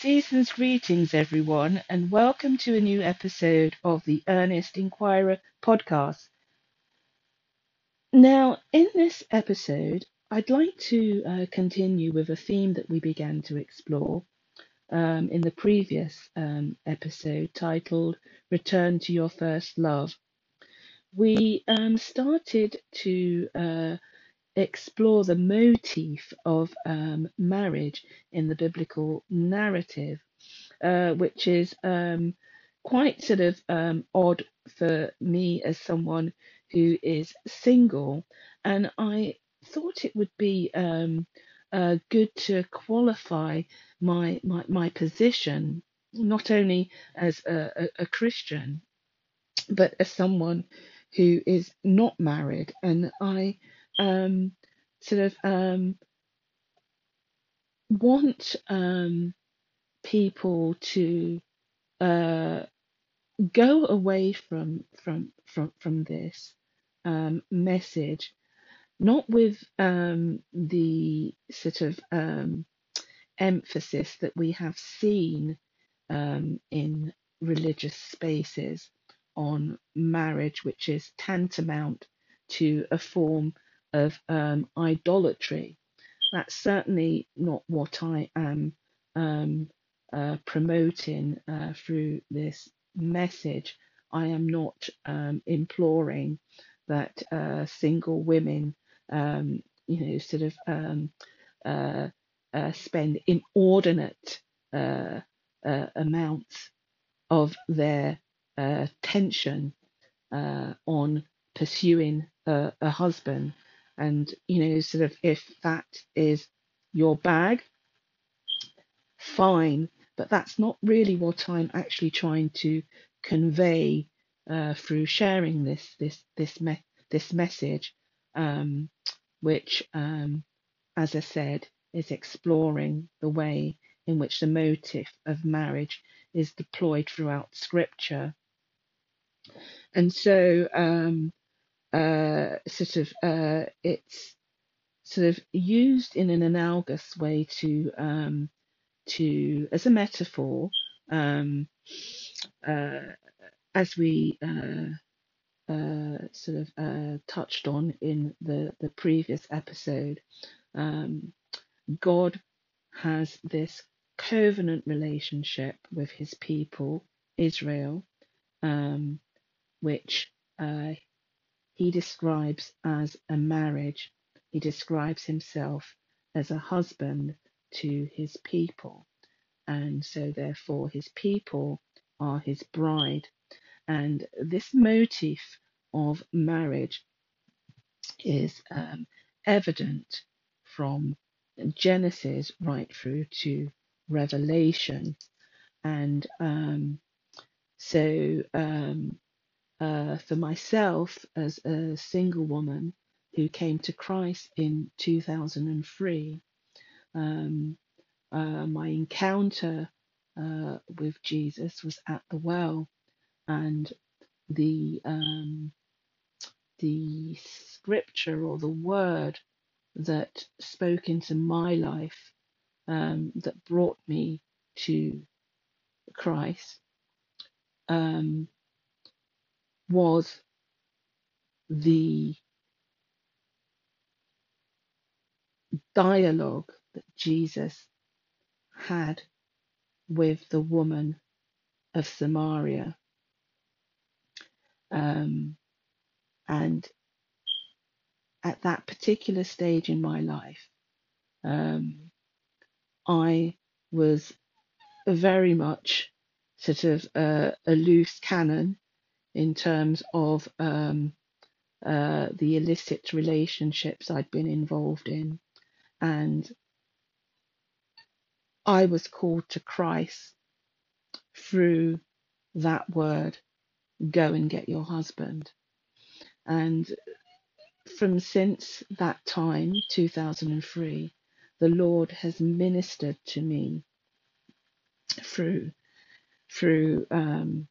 Season's greetings, everyone, and welcome to a new episode of the Earnest Inquirer podcast. Now, in this episode, I'd like to uh, continue with a theme that we began to explore um, in the previous um, episode titled Return to Your First Love. We um, started to uh, explore the motif of um, marriage in the biblical narrative, uh, which is um, quite sort of um, odd for me as someone who is single. And I thought it would be um, uh, good to qualify my, my, my position, not only as a, a, a Christian, but as someone who is not married. And I um, sort of um, want um, people to uh, go away from from from from this um, message, not with um, the sort of um, emphasis that we have seen um, in religious spaces on marriage, which is tantamount to a form of um, idolatry. That's certainly not what I am um, uh, promoting uh, through this message. I am not um, imploring that uh, single women, um, you know, sort of um, uh, uh, spend inordinate uh, amounts of their tension on pursuing a, a husband and you know sort of if that is your bag fine. But that's not really what i'm actually trying to convey uh, through sharing this this this me- this message um, which um, as i said is exploring the way in which the motive of marriage is deployed throughout scripture. And so um, uh, sort of uh, it's sort of used in an analogous way to um, to as a metaphor um, uh, as we uh, uh, sort of uh, touched on in the the previous episode um, God has this covenant relationship with his people Israel um, which uh, he describes as a marriage. He describes himself as a husband to his people. And so, therefore, his people are his bride. And this motif of marriage is um, evident from Genesis right through to Revelation. And um, so, um, uh, for myself as a single woman who came to Christ in 2003. Um, uh, my encounter uh, with Jesus was at the well, and the um, the scripture or the word that spoke into my life um, that brought me to Christ um, was the dialogue that Jesus had with the woman of Samaria. Um, and at that particular stage in my life, um, I was very much sort of a, a loose cannon in terms of um, uh, the illicit relationships I'd been involved in. And I was called to Christ through that word go and get your husband. And from since that time, 2003, the Lord has ministered to me through through um,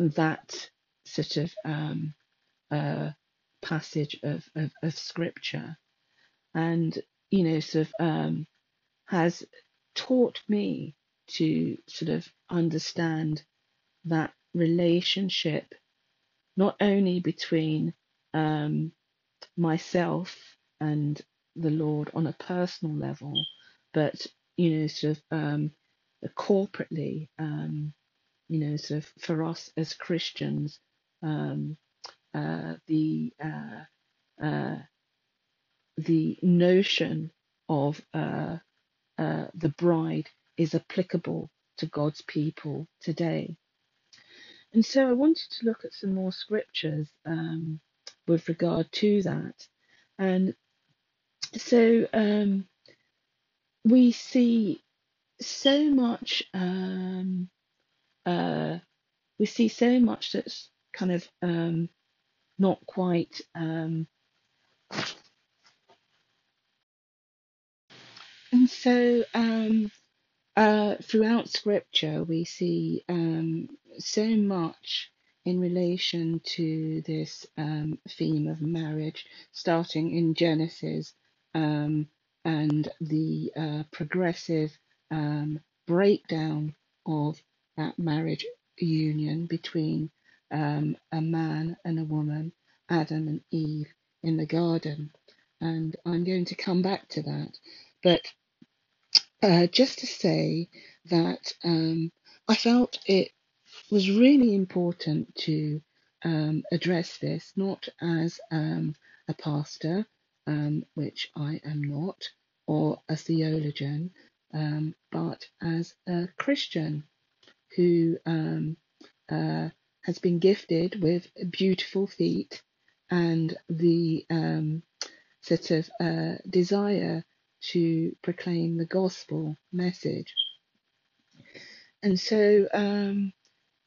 that sort of um, uh, passage of, of, of scripture and, you know, sort of um, has taught me to sort of understand that relationship, not only between um, myself and the Lord on a personal level, but you know, sort of um, corporately, um, you know, so for us as Christians, um, uh, the uh, uh, the notion of uh, uh, the bride is applicable to God's people today. And so I wanted to look at some more scriptures um, with regard to that. And so um, we see so much, um, uh, we see so much that's kind of um, not quite, um, and so um, uh, throughout scripture we see um, so much in relation to this um, theme of marriage, starting in Genesis um, and the uh, progressive breakdown of that marriage union between um, a man and a woman, Adam and Eve in the garden. And I'm going to come back to that. But uh, just to say that um, I felt it was really important to um, address this, not as um, a pastor, um, which I am not, or a theologian, um, but as a Christian who um, uh, has been gifted with beautiful feet and the um, sort of uh, desire to proclaim the gospel message. And so, um,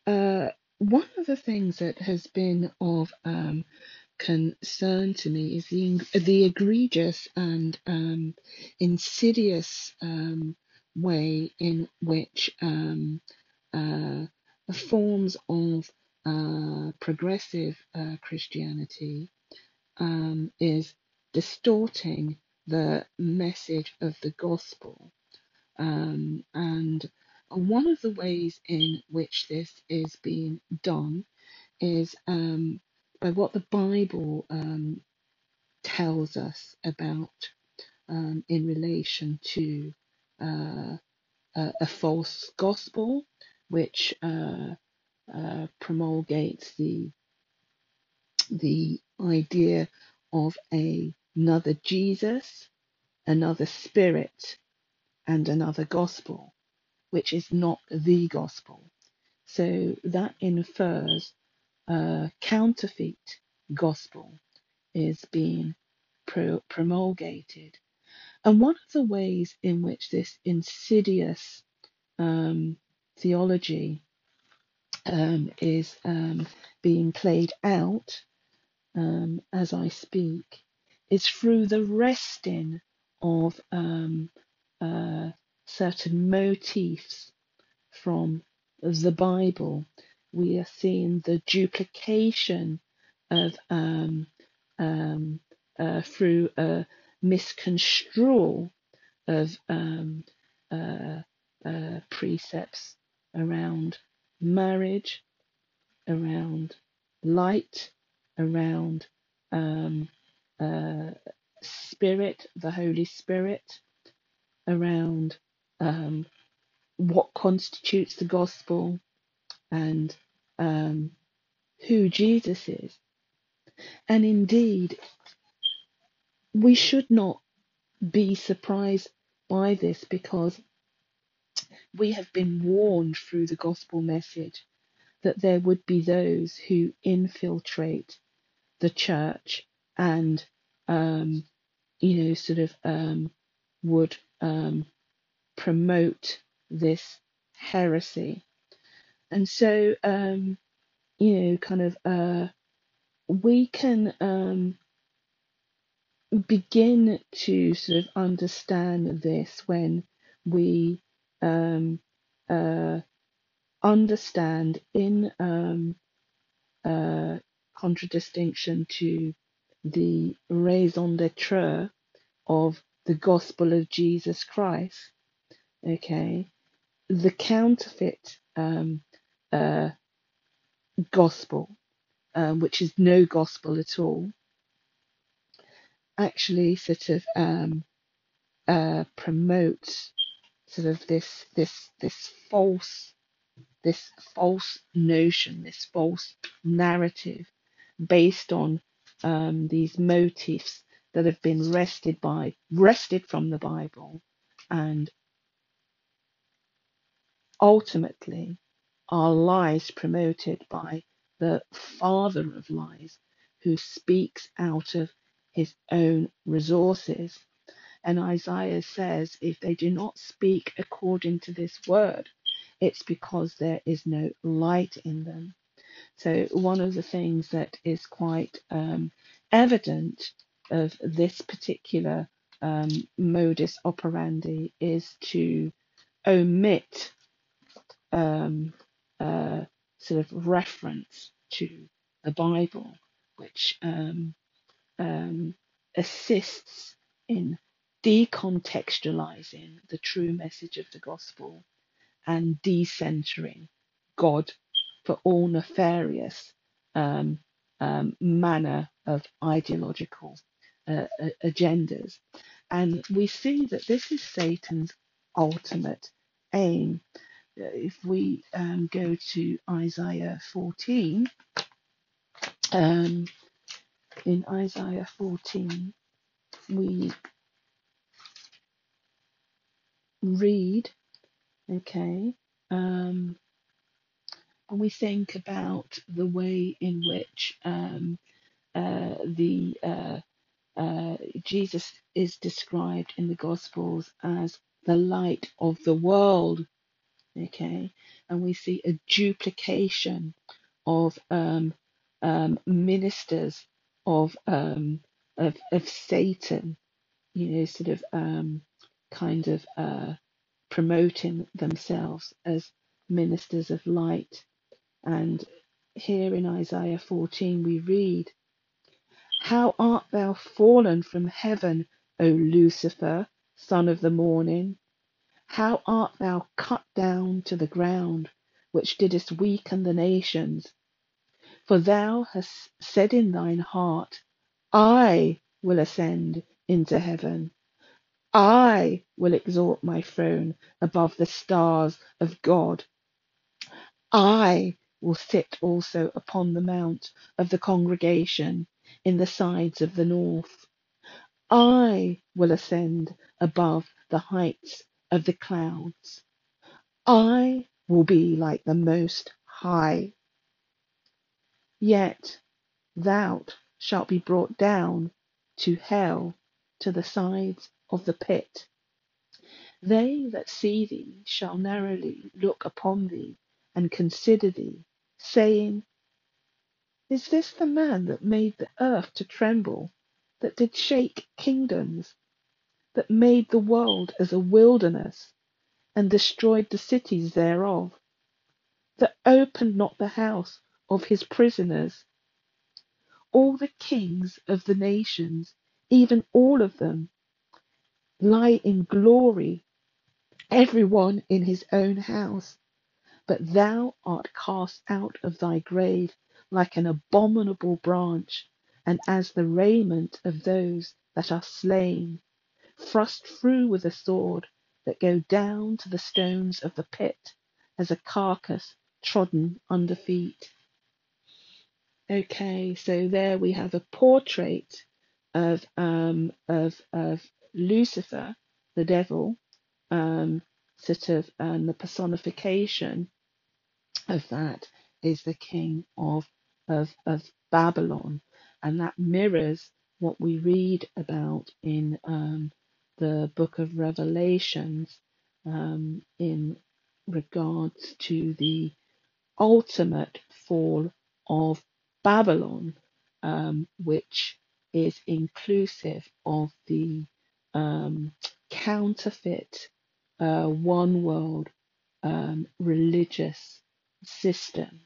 uh, one of the things that has been of um, concern to me is the the egregious and um, insidious um, way in which um, forms of uh, progressive uh, Christianity um, is distorting the message of the gospel. Um, and one of the ways in which this is being done is um, by what the Bible um, tells us about um, in relation to uh, a, a false gospel, which uh, uh, promulgates the the idea of a, another Jesus, another spirit, and another gospel, which is not the gospel. So that infers a counterfeit gospel is being pro- promulgated. And one of the ways in which this insidious um, theology um, is um, being played out um, as I speak is through the wresting of um, uh, certain motifs from the Bible. We are seeing the duplication of um, um, uh, through a misconstrual of uh, uh, precepts around marriage, around light, around um, uh, spirit, the Holy Spirit, around um, what constitutes the gospel and um, who Jesus is. And indeed, we should not be surprised by this because we have been warned through the gospel message that there would be those who infiltrate the church and, um, you know, sort of um, would um, promote this heresy. And so, um, you know, kind of, uh, we can um, begin to sort of understand this when we um, uh, understand in um, uh, contradistinction to the raison d'etre of the gospel of Jesus Christ. Okay, the counterfeit um, uh, gospel, um, which is no gospel at all, actually sort of um, uh, promotes sort of this this this false this false notion, this false narrative based on um, these motifs that have been wrested by wrested from the Bible and ultimately are lies promoted by the father of lies who speaks out of his own resources. And Isaiah says, if they do not speak according to this word, it's because there is no light in them. So, one of the things that is quite um, evident of this particular um, modus operandi is to omit um, uh, sort of reference to the Bible, which um, um, assists in decontextualizing the true message of the gospel and decentering God for all nefarious um, um, manner of ideological uh, agendas. And we see that this is Satan's ultimate aim. Uh, If we um, go to Isaiah 14, um, in Isaiah 14, we read, okay, um, and we think about the way in which um, uh, the uh, uh, Jesus is described in the Gospels as the light of the world. Okay, and we see a duplication of um, um, ministers of, um, of of Satan. You know, sort of um, kind of uh, promoting themselves as ministers of light. And here in Isaiah 14, we read. How art thou fallen from heaven, O Lucifer, son of the morning? How art thou cut down to the ground, which didst weaken the nations? For thou hast said in thine heart, I will ascend into heaven. I will exalt my throne above the stars of God. I will sit also upon the mount of the congregation in the sides of the north. I will ascend above the heights of the clouds. I will be like the Most High. Yet thou shalt be brought down to hell, to the sides of the pit. They that see thee shall narrowly look upon thee and consider thee, saying, Is this the man that made the earth to tremble, that did shake kingdoms, that made the world as a wilderness, and destroyed the cities thereof, that opened not the house of his prisoners? All the kings of the nations, even all of them, lie in glory, every one in his own house. But thou art cast out of thy grave like an abominable branch, and as the raiment of those that are slain, thrust through with a sword, that go down to the stones of the pit, as a carcass trodden under feet. Okay, so there we have a portrait of um, of of Lucifer, the devil, um, sort of, and the personification of that is the king of of of Babylon, and that mirrors what we read about in um, the book of Revelations um, in regards to the ultimate fall of Babylon, um, which is inclusive of the um, counterfeit uh, one world um, religious system,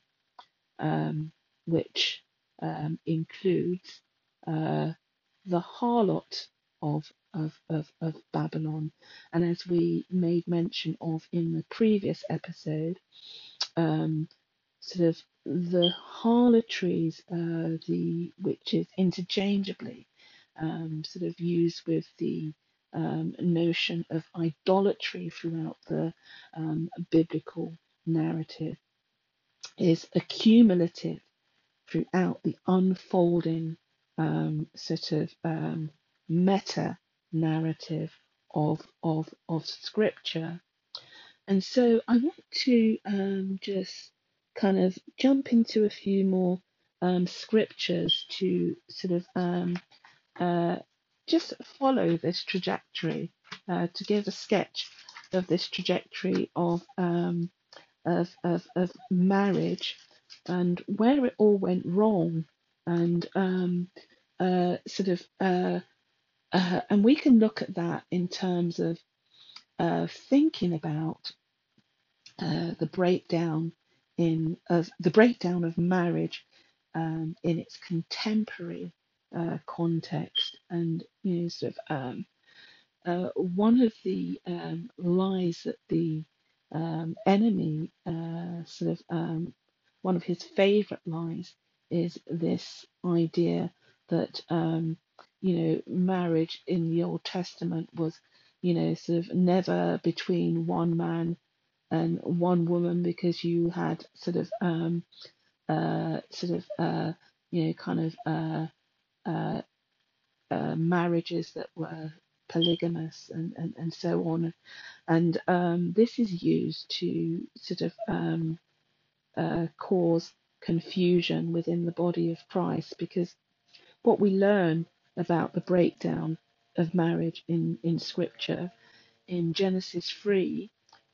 um, which um, includes uh, the harlot of of, of, of Babylon. And as we made mention of in the previous episode, um, sort of the harlotries, uh, the witches interchangeably um, sort of used with the um, notion of idolatry throughout the um, biblical narrative is accumulative throughout the unfolding um, sort of um, meta narrative of of of scripture. And so I want to um, just kind of jump into a few more um, scriptures to sort of um, uh, just follow this trajectory uh, to give a sketch of this trajectory of um, of, of, of marriage and where it all went wrong and um, uh, sort of uh, uh, and we can look at that in terms of thinking about the breakdown in of the breakdown of marriage um, in its contemporary uh, context and you know sort of um, uh, one of the um, lies that the um, enemy uh, sort of um, one of his favorite lies is this idea that um, you know marriage in the Old Testament was you know sort of never between one man and one woman because you had sort of um, uh, sort of uh, you know kind of uh, uh, marriages that were polygamous and, and, and so on. And um, this is used to sort of um, uh, cause confusion within the body of Christ because what we learn about the breakdown of marriage in, in Scripture in Genesis 3,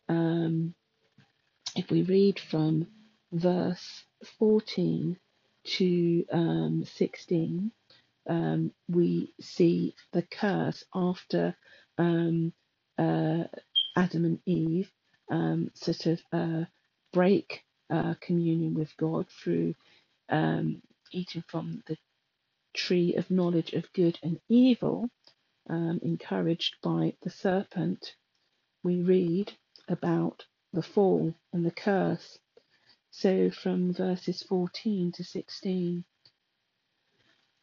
um, if we read from verse 14 to um, 16, um, we see the curse after um, uh, Adam and Eve um, sort of uh, break uh, communion with God through um, eating from the tree of knowledge of good and evil, um, encouraged by the serpent. We read about the fall and the curse. So from verses 14 to 16.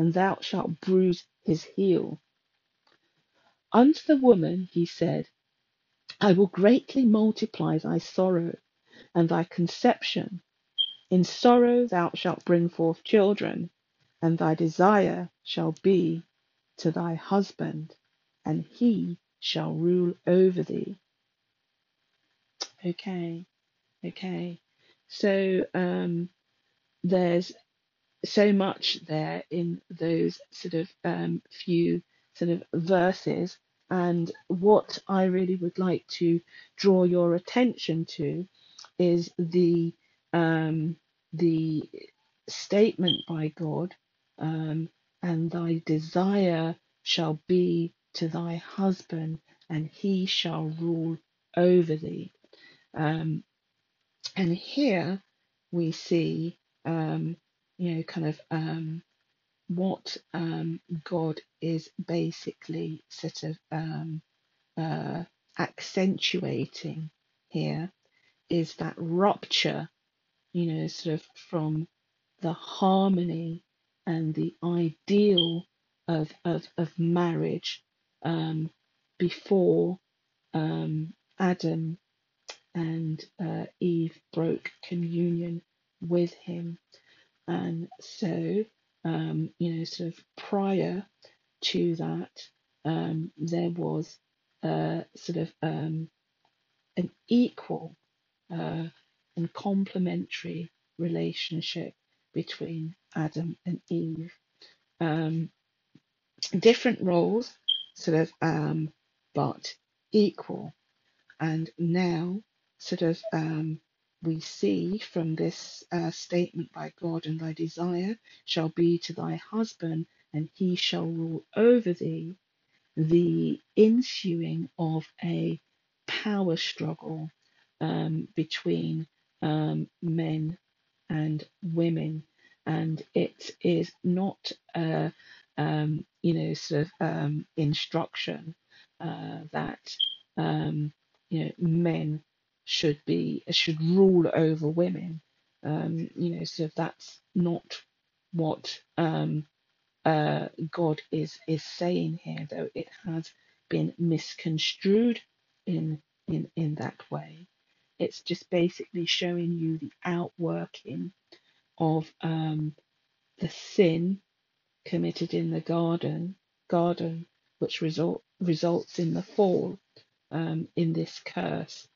and thou shalt bruise his heel. Unto the woman he said, I will greatly multiply thy sorrow and thy conception. In sorrow thou shalt bring forth children, and thy desire shall be to thy husband, and he shall rule over thee. Okay, okay. So um, there's so much there in those sort of um, few sort of verses. And what I really would like to draw your attention to is the um, the statement by God, um, and thy desire shall be to thy husband, and he shall rule over thee. Um, and here we see um, you know, kind of um, what um, God is basically sort of um, uh, accentuating here is that rupture, you know, sort of from the harmony and the ideal of of, of marriage um, before um, Adam and uh, Eve broke communion with him. And so, um, you know, sort of prior to that, um, there was uh, sort of um, an equal uh, and complementary relationship between Adam and Eve. Um, different roles, sort of um, but equal. And now, sort of, um, we see from this uh, statement by God, and thy desire shall be to thy husband, and he shall rule over thee, the ensuing of a power struggle um, between um, men and women. And it is not, a um, you know, sort of um, instruction uh, that um, you know men should be should rule over women. Um, you know, so that's not what um, uh, God is is saying here, though it has been misconstrued in in in that way. It's just basically showing you the outworking of um, the sin committed in the garden garden, which result results in the fall um, in this curse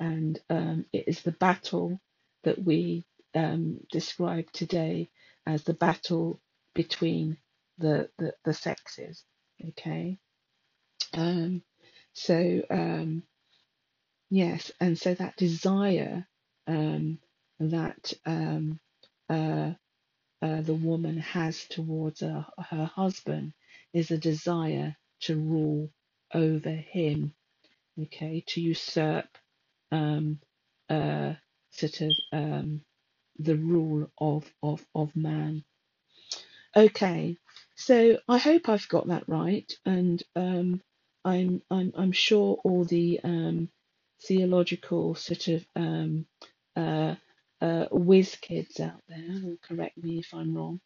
and um, it is the battle that we um, describe today as the battle between the the, the sexes. Okay, um, so um, yes, and so that desire um, that um, uh, uh, the woman has towards her, her husband is a desire to rule over him. Okay, to usurp um, uh, sort of um, the rule of, of, of man. Okay, so I hope I've got that right, and um, I'm, I'm, I'm sure all the um, theological sort of um, uh, uh, whiz kids out there will correct me if I'm wrong.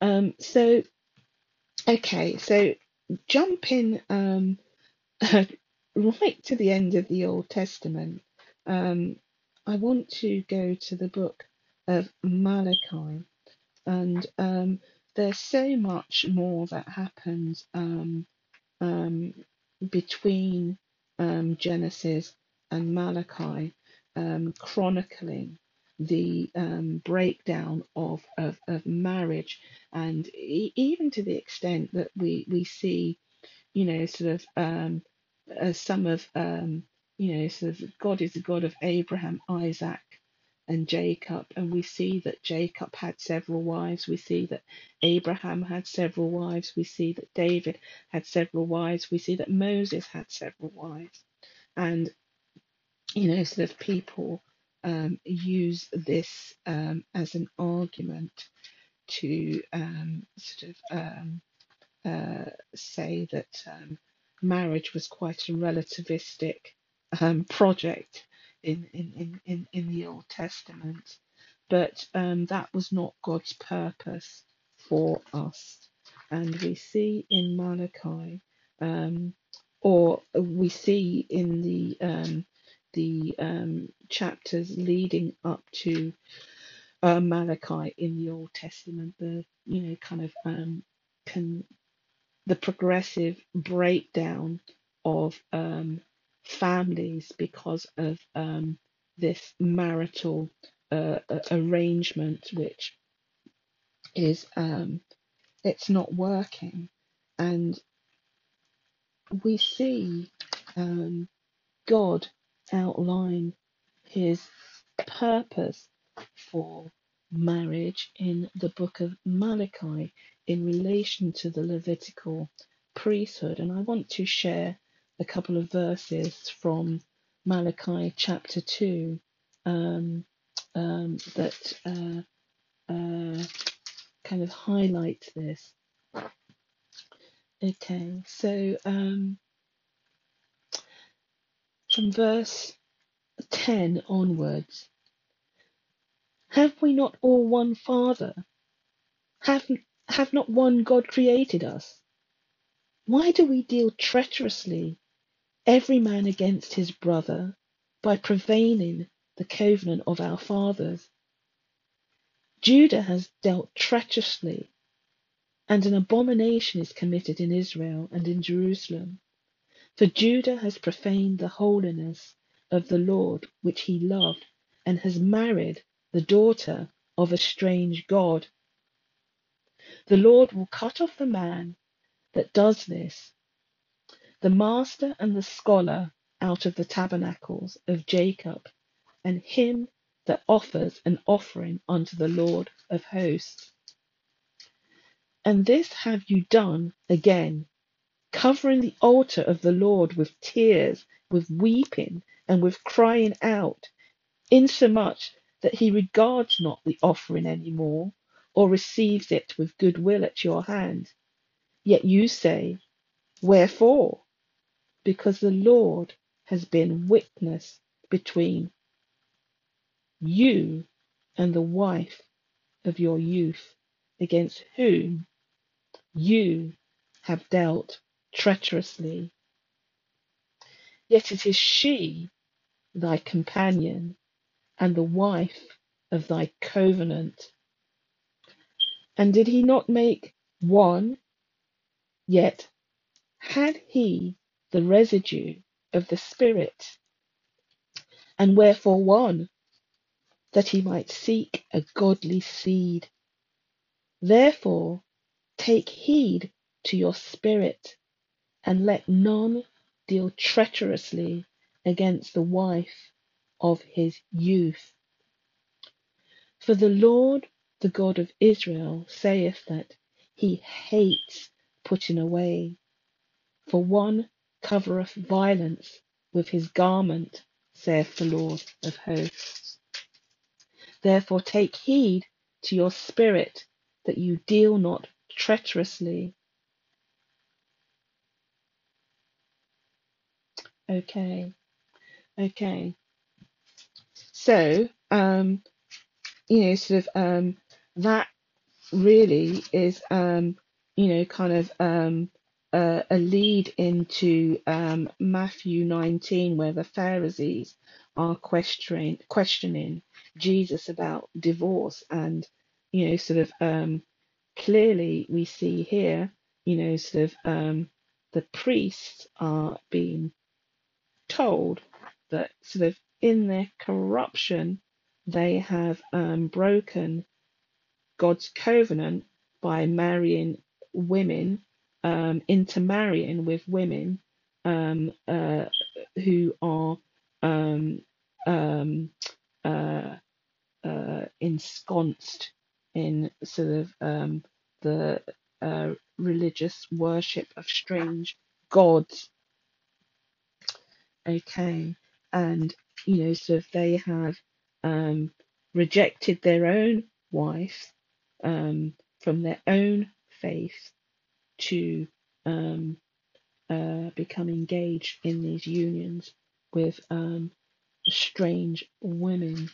Um, so, okay, so jumping um, right to the end of the Old Testament, um, I want to go to the book of Malachi, and um, there's so much more that happens um, um, between um, Genesis and Malachi, um, chronicling the breakdown of, of, of marriage, and e- even to the extent that we, we see, you know, sort of um, uh, some of um, you know, sort of God is the God of Abraham, Isaac, and Jacob, and we see that Jacob had several wives. We see that Abraham had several wives. We see that David had several wives. We see that Moses had several wives, and you know, sort of people um, use this um, as an argument to um, sort of um, uh, say that um, marriage was quite a relativistic um, project in, in, in, in, the Old Testament, but um, that was not God's purpose for us. And we see in Malachi, um, or we see in the um, the um, chapters leading up to uh, Malachi in the Old Testament, the you know kind of um, can the progressive breakdown of um, families because of um, this marital uh, arrangement, which is um, it's not working, and we see um, God outline His purpose for marriage in the book of Malachi in relation to the Levitical priesthood. And I want to share a couple of verses from Malachi chapter 2 um, um, that uh, uh, kind of highlight this. Okay, so um, from verse 10 onwards, have we not all one Father? Have, have not one God created us? Why do we deal treacherously every man against his brother, by profaning the covenant of our fathers. Judah has dealt treacherously, and an abomination is committed in Israel and in Jerusalem. For Judah has profaned the holiness of the Lord which he loved, and has married the daughter of a strange God. The Lord will cut off the man that does this, the master and the scholar out of the tabernacles of Jacob, and him that offers an offering unto the Lord of hosts. And this have you done again, covering the altar of the Lord with tears, with weeping, and with crying out, insomuch that he regards not the offering any more, or receives it with good will at your hand. Yet you say, Wherefore? Because the Lord has been witness between you and the wife of your youth, against whom you have dealt treacherously. Yet it is she, thy companion, and the wife of thy covenant. And did he not make one? Yet had he the residue of the Spirit, and wherefore one? That he might seek a godly seed. Therefore take heed to your spirit, and let none deal treacherously against the wife of his youth. For the Lord, the God of Israel, saith that he hates putting away. For one covereth violence with his garment, saith the Lord of hosts. Therefore take heed to your spirit that you deal not treacherously. Okay, okay. So, um, you know, sort of um, that really is, um, you know, kind of um, a lead into um, Matthew 19, where the Pharisees are questioning questioning Jesus about divorce, and you know, sort of um, clearly we see here, you know, sort of um, the priests are being told that sort of in their corruption they have um, broken God's covenant by marrying women, um, intermarrying with women um, uh, who are um, um, uh, uh, ensconced in sort of um, the uh, religious worship of strange gods. Okay, and you know, so if they have um, rejected their own wife um, from their own faith to um, uh, become engaged in these unions with um, strange women,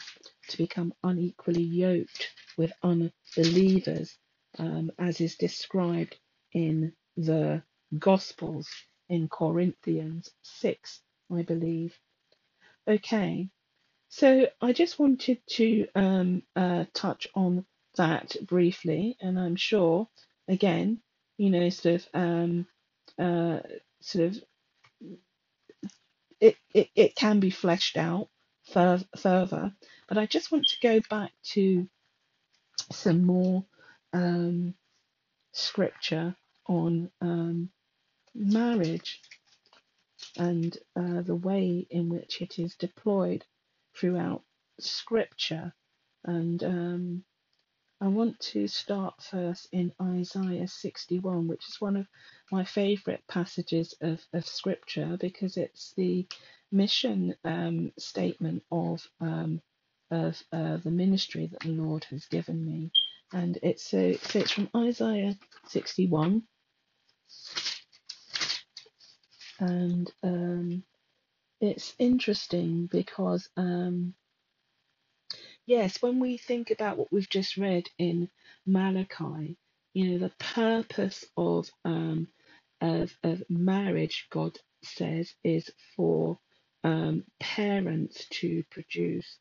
to become unequally yoked with unbelievers, um, as is described in the Gospels in Corinthians 6, I believe. Okay, so I just wanted to um, uh, touch on that briefly, and I'm sure, again, you know, sort of, um, uh, sort of, it, it, it can be fleshed out fur- further, but I just want to go back to some more um, scripture on um, marriage and uh, the way in which it is deployed throughout scripture. And um, I want to start first in Isaiah 61, which is one of my favorite passages of, of scripture because it's the mission um, statement of um, of uh, the ministry that the Lord has given me. And it's so, so it's from Isaiah 61, and um, it's interesting because um, yes, when we think about what we've just read in Malachi, you know, the purpose of um, of, of marriage, God says, is for um, parents to produce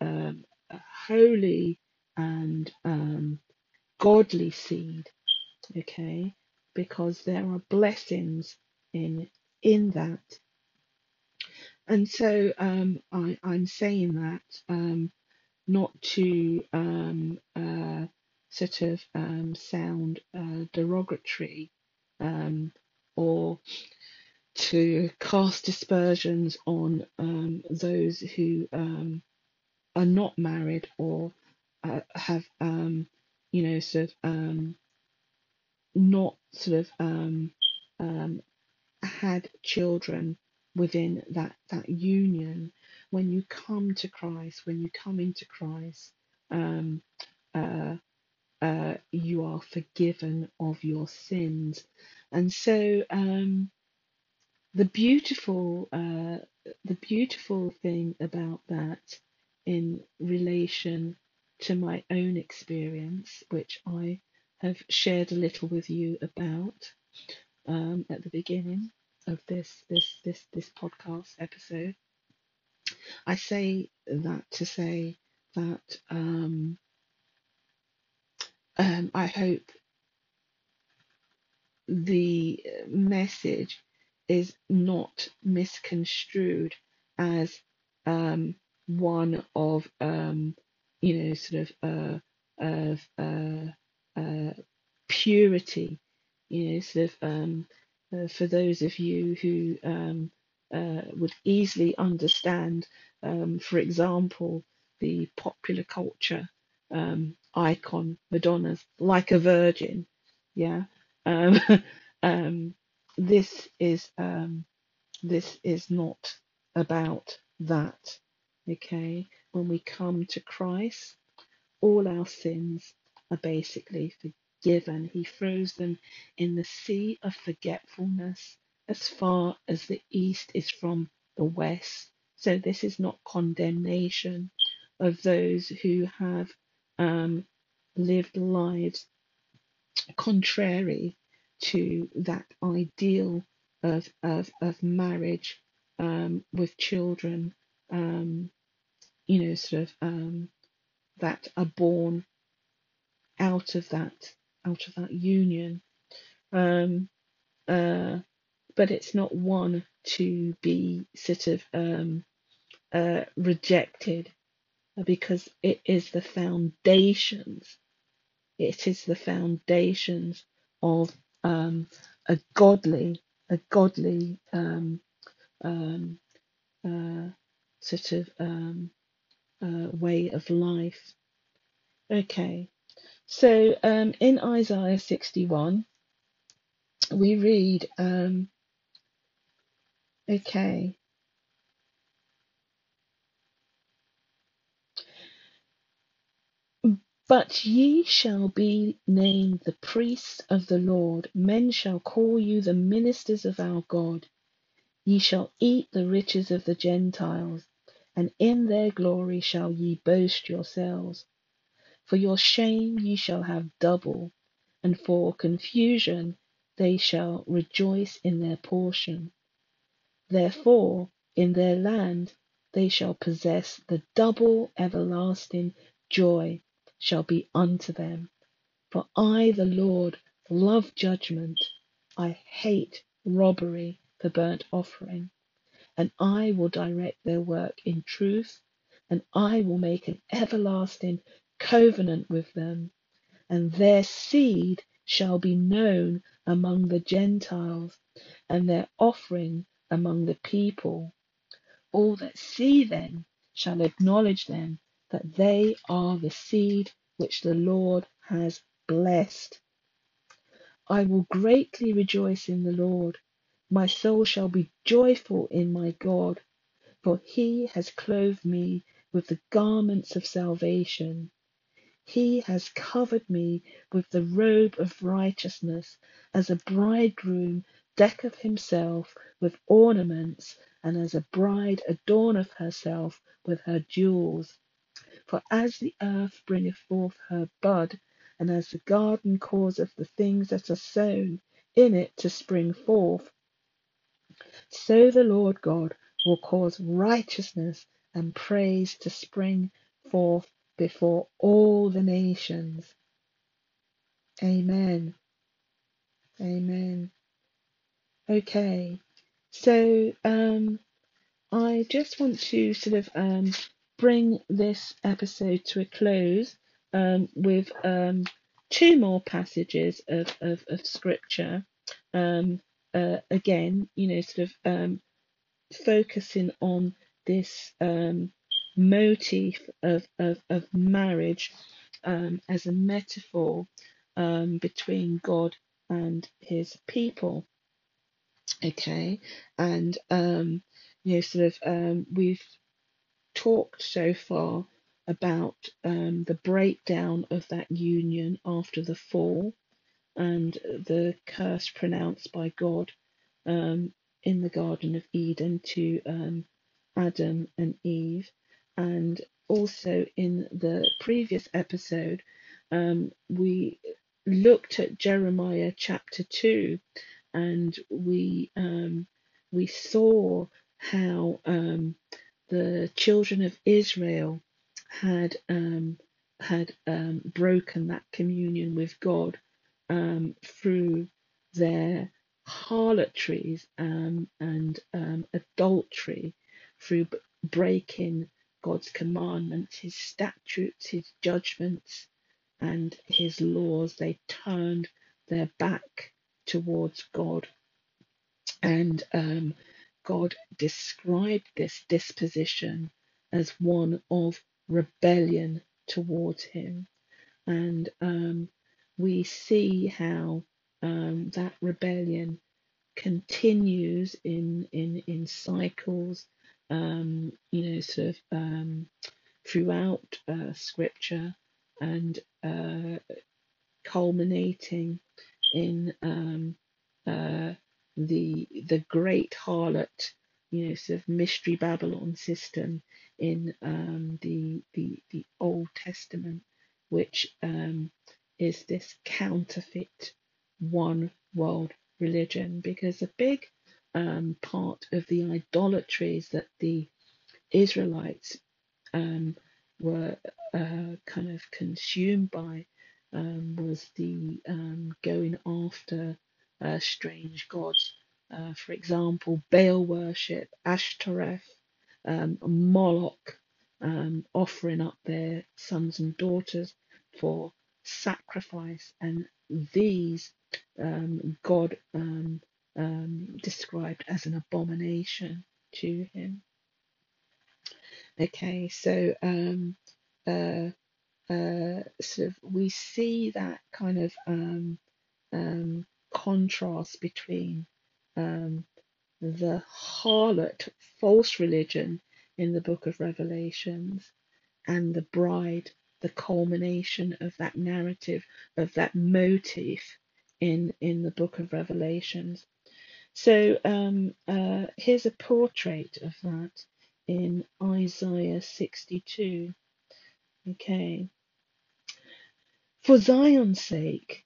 um, a holy and um, godly seed. Okay, because there are blessings in in that, and so um, I, I'm saying that. Um, not to um, uh, sort of um, sound uh, derogatory um, or to cast dispersions on um, those who um, are not married or uh, have, um, you know, sort of um, not sort of um, um, had children within that that union. When you come to Christ, when you come into Christ, um, uh, uh, you are forgiven of your sins, and so. Um, the beautiful uh, the beautiful thing about that in relation to my own experience which i have shared a little with you about um, at the beginning of this this this this podcast episode i say that to say that um, um, i hope the message is not misconstrued as um, one of um, you know sort of uh, of uh, uh, purity you know sort of um, uh, for those of you who um, uh, would easily understand um, for example the popular culture um, icon Madonna's like a virgin yeah um, um, this is um, this is not about that. Okay, when we come to Christ, all our sins are basically forgiven. He throws them in the sea of forgetfulness as far as the east is from the west. So this is not condemnation of those who have um, lived lives contrary to that ideal of of, of marriage um, with children, um, you know, sort of um, that are born out of that out of that union. Um, uh, but it's not one to be sort of um, uh, rejected because it is the foundations. It is the foundations of um, a godly, a godly um, um, uh, sort of um, uh, way of life. Okay, so um, in Isaiah 61, we read, um, okay, But ye shall be named the priests of the Lord; men shall call you the ministers of our God. Ye shall eat the riches of the Gentiles, and in their glory shall ye boast yourselves. For your shame ye shall have double, and for confusion they shall rejoice in their portion. Therefore in their land they shall possess the double everlasting joy shall be unto them. For I, the Lord, love judgment. I hate robbery for burnt offering. And I will direct their work in truth, and I will make an everlasting covenant with them, and their seed shall be known among the Gentiles, and their offering among the people. All that see them shall acknowledge them that they are the seed which the Lord has blessed. I will greatly rejoice in the Lord. My soul shall be joyful in my God, for he has clothed me with the garments of salvation. He has covered me with the robe of righteousness, as a bridegroom decketh himself with ornaments, and as a bride adorneth herself with her jewels. For as the earth bringeth forth her bud, and as the garden causeth the things that are sown in it to spring forth, so the Lord God will cause righteousness and praise to spring forth before all the nations. Amen. Amen. Okay. So um I just want to sort of um bring this episode to a close um, with um, two more passages of, of, of scripture. Um, uh, again, you know, sort of um, focusing on this um, motif of, of, of marriage um, as a metaphor um, between God and his people. Okay, and um, you know, sort of, um, we've talked so far about um, the breakdown of that union after the fall and the curse pronounced by God um, in the Garden of Eden to um, Adam and Eve. And also in the previous episode, um, we looked at Jeremiah chapter 2 and we um, we saw how um, the children of Israel had um, had um, broken that communion with God um, through their harlotries um, and um, adultery, through b- breaking God's commandments, His statutes, His judgments, and His laws. They turned their back towards God, and um, God described this disposition as one of rebellion towards Him, and um, we see how um, that rebellion continues in in in cycles, um, you know, sort of um, throughout uh, Scripture, and uh, culminating in um, uh, the the great harlot, you know, sort of mystery Babylon system in um, the the the Old Testament, which um, is this counterfeit one world religion. Because a big um, part of the idolatries that the Israelites um, were uh, kind of consumed by um, was the um, going after uh, strange gods. Uh, for example, Baal worship, Ashtoreth, um, Moloch, um, offering up their sons and daughters for sacrifice, and these um, God um, described as an abomination to him. Okay, so uh, uh, sort of we see that kind of um, um, contrast between um, the harlot, false religion in the book of Revelations, and the bride, the culmination of that narrative, of that motif in, in the book of Revelations. So um, uh, here's a portrait of that in Isaiah 62. Okay. For Zion's sake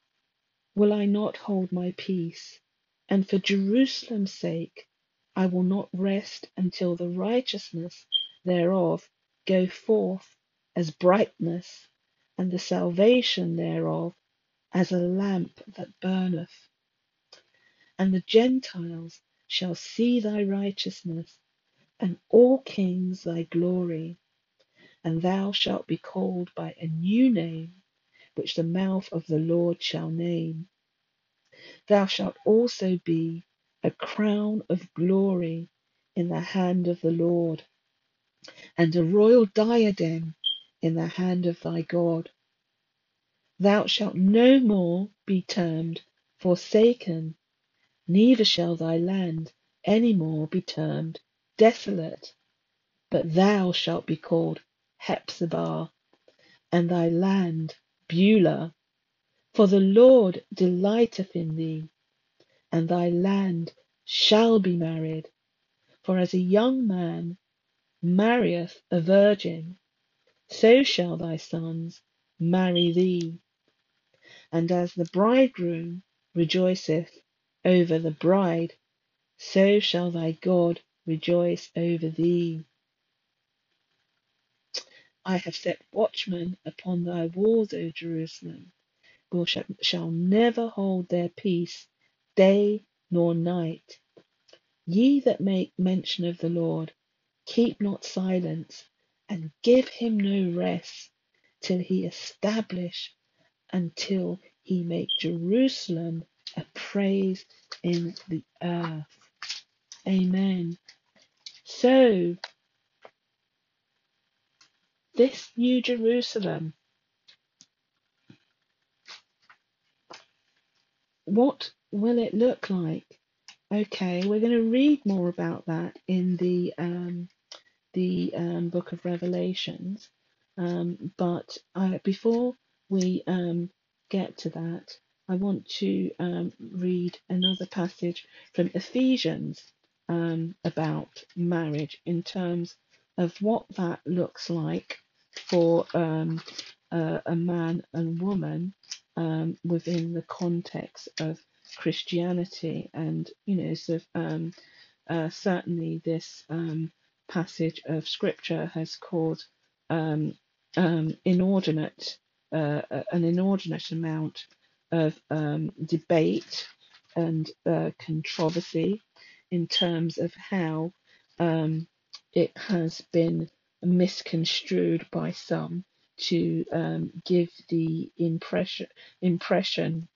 will I not hold my peace, and for Jerusalem's sake I will not rest until the righteousness thereof go forth as brightness, and the salvation thereof as a lamp that burneth. And the Gentiles shall see thy righteousness, and all kings thy glory. And thou shalt be called by a new name, which the mouth of the Lord shall name. Thou shalt also be a crown of glory in the hand of the Lord, and a royal diadem in the hand of thy God. Thou shalt no more be termed forsaken, neither shall thy land any more be termed desolate, but thou shalt be called Hephzibah, and thy land Beulah. For the Lord delighteth in thee, and thy land shall be married. For as a young man marrieth a virgin, so shall thy sons marry thee. And as the bridegroom rejoiceth over the bride, so shall thy God rejoice over thee. I have set watchmen upon thy walls, O Jerusalem, who shall never hold their peace day nor night. Ye that make mention of the Lord, keep not silence, and give him no rest, till he establish, until he make Jerusalem a praise in the earth. Amen. So, this New Jerusalem, what will it look like? Okay, we're going to read more about that in the um, the um, book of Revelations. Um, but I, before we um, get to that, I want to um, read another passage from Ephesians um, about marriage in terms of what that looks like for um, a, a man and woman um, within the context of Christianity. And, you know, so um, uh, certainly this um, passage of scripture has caused um, um, inordinate, uh, an inordinate amount of um, debate and uh, controversy in terms of how um, it has been misconstrued by some to um, give the impression impression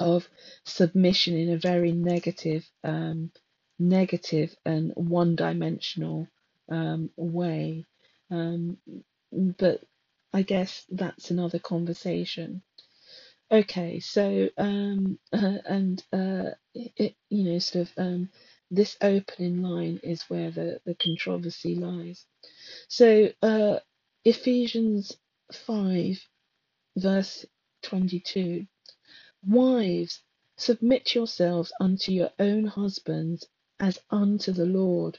of submission in a very negative, um, negative and one-dimensional um, way. Um, but I guess that's another conversation. Okay, so um, uh, and uh, it, you know, sort of um, this opening line is where the the controversy lies. So uh, Ephesians five verse twenty two. Wives, submit yourselves unto your own husbands as unto the Lord.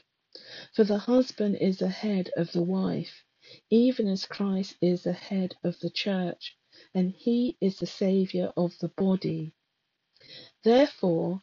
For the husband is the head of the wife, even as Christ is the head of the church, and he is the Saviour of the body. Therefore,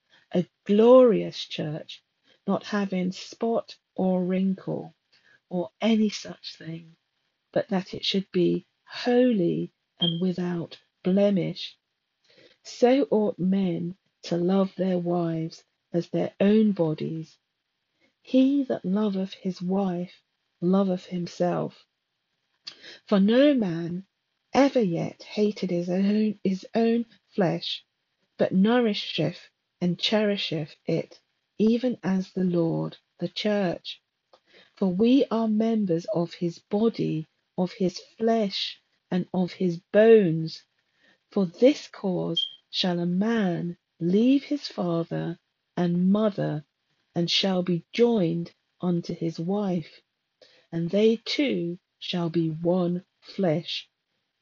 a glorious church, not having spot or wrinkle or any such thing, but that it should be holy and without blemish. So ought men to love their wives as their own bodies. He that loveth his wife loveth himself. For no man ever yet hated his own, his own flesh, but nourisheth and cherisheth it, even as the Lord the church. For we are members of his body, of his flesh, and of his bones. For this cause shall a man leave his father and mother, and shall be joined unto his wife, and they two shall be one flesh.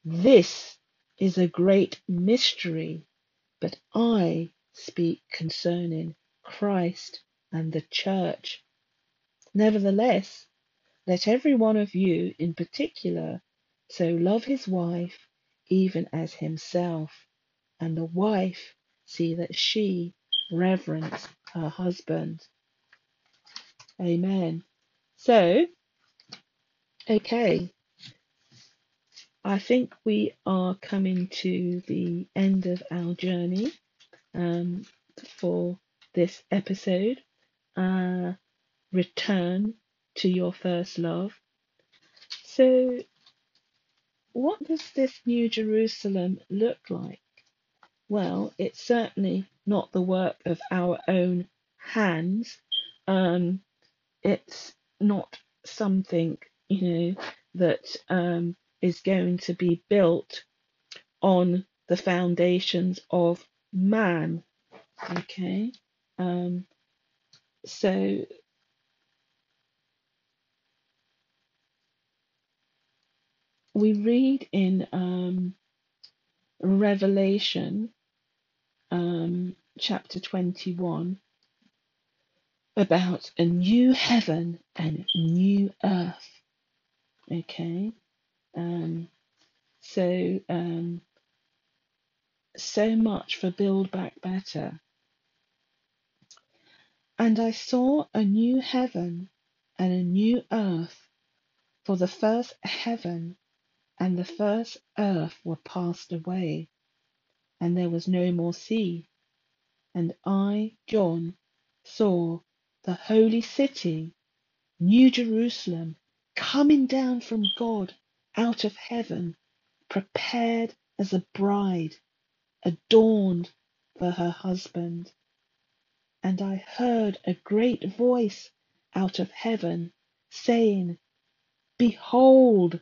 This is a great mystery, but I speak concerning Christ and the church. Nevertheless, let every one of you in particular so love his wife even as himself, and the wife see that she reverence her husband. Amen. So, okay, I think we are coming to the end of our journey um, for this episode. Uh, return to your first love. So, what does this New Jerusalem look like? Well, it's certainly not the work of our own hands. Um, it's not something, you know, that um, is going to be built on the foundations of man. Okay. Um, so we read in um, Revelation um, chapter 21 about a new heaven and new earth. Okay, um, so um, so much for Build Back Better. And I saw a new heaven and a new earth, for the first heaven and the first earth were passed away, and there was no more sea. And I, John, saw the holy city, New Jerusalem, coming down from God out of heaven, prepared as a bride, adorned for her husband. And I heard a great voice out of heaven saying, Behold,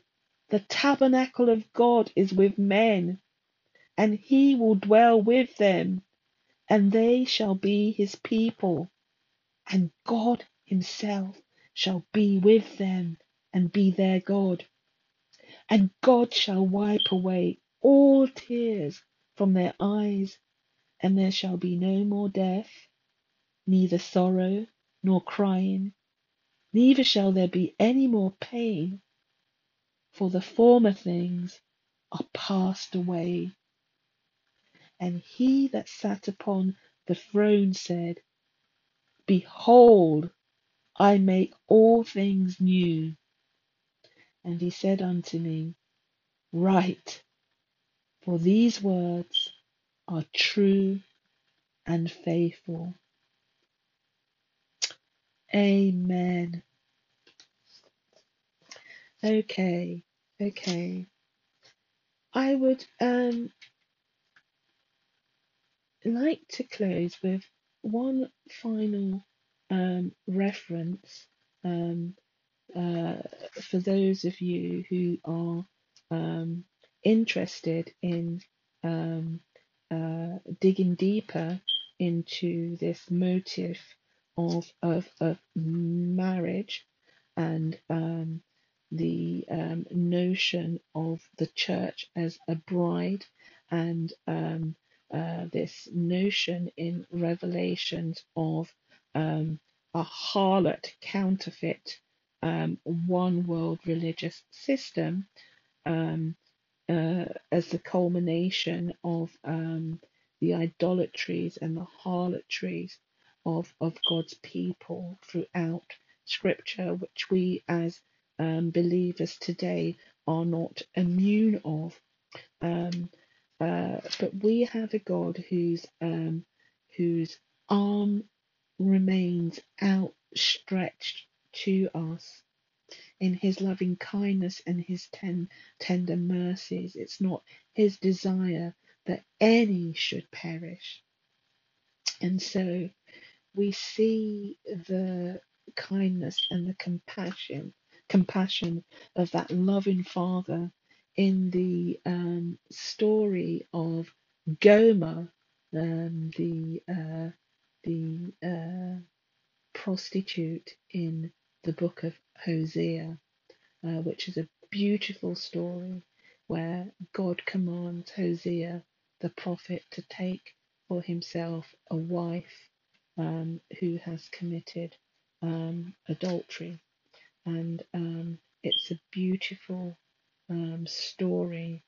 the tabernacle of God is with men, and he will dwell with them, and they shall be his people, and God himself shall be with them and be their God. And God shall wipe away all tears from their eyes, and there shall be no more death, neither sorrow nor crying, neither shall there be any more pain, for the former things are passed away. And he that sat upon the throne said, Behold, I make all things new. And he said unto me, Write, for these words are true and faithful. Amen. Okay, okay. I would um like to close with one final um, reference um, uh, for those of you who are um, interested in um, uh, digging deeper into this motive of of, of marriage and um, the um, notion of the church as a bride and um, uh, this notion in Revelations of um, a harlot counterfeit um, one world religious system um, uh, as the culmination of um, the idolatries and the harlotries of, of God's people throughout Scripture, which we as um, believers today are not immune of. Um, uh, but we have a God whose um, whose arm remains outstretched to us in his loving kindness and his ten, tender mercies. It's not his desire that any should perish. And so we see the kindness and the compassion compassion of that loving father in the um, story of Gomer, um, the uh, the uh, prostitute in the book of Hosea, uh, which is a beautiful story where God commands Hosea the prophet to take for himself a wife um, who has committed um, adultery. And um, it's a beautiful um, story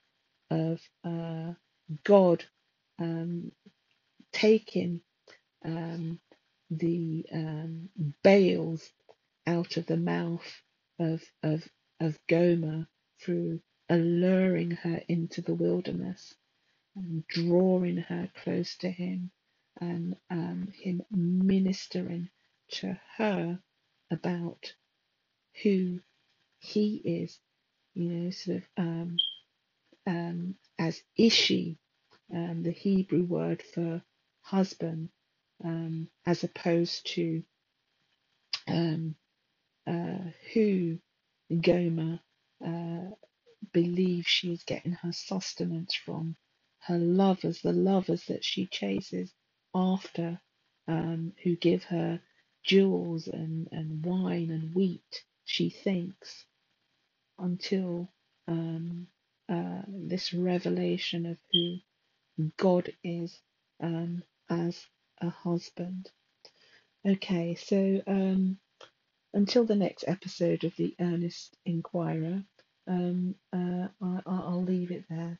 of uh, God um, taking um, the Baals out of the mouth of, of, of Gomer through alluring her into the wilderness and drawing her close to him and um, him ministering to her about who he is, you know, sort of um, um, as Ishi, um, the Hebrew word for husband, um, as opposed to um, uh, who Gomer uh, believes is getting her sustenance from, her lovers, the lovers that she chases after, um, who give her jewels and, and wine and wheat, she thinks, until um, uh, this revelation of who God is um, as a husband. Okay, so um, until the next episode of the Earnest Inquirer, um, uh, I, I'll leave it there.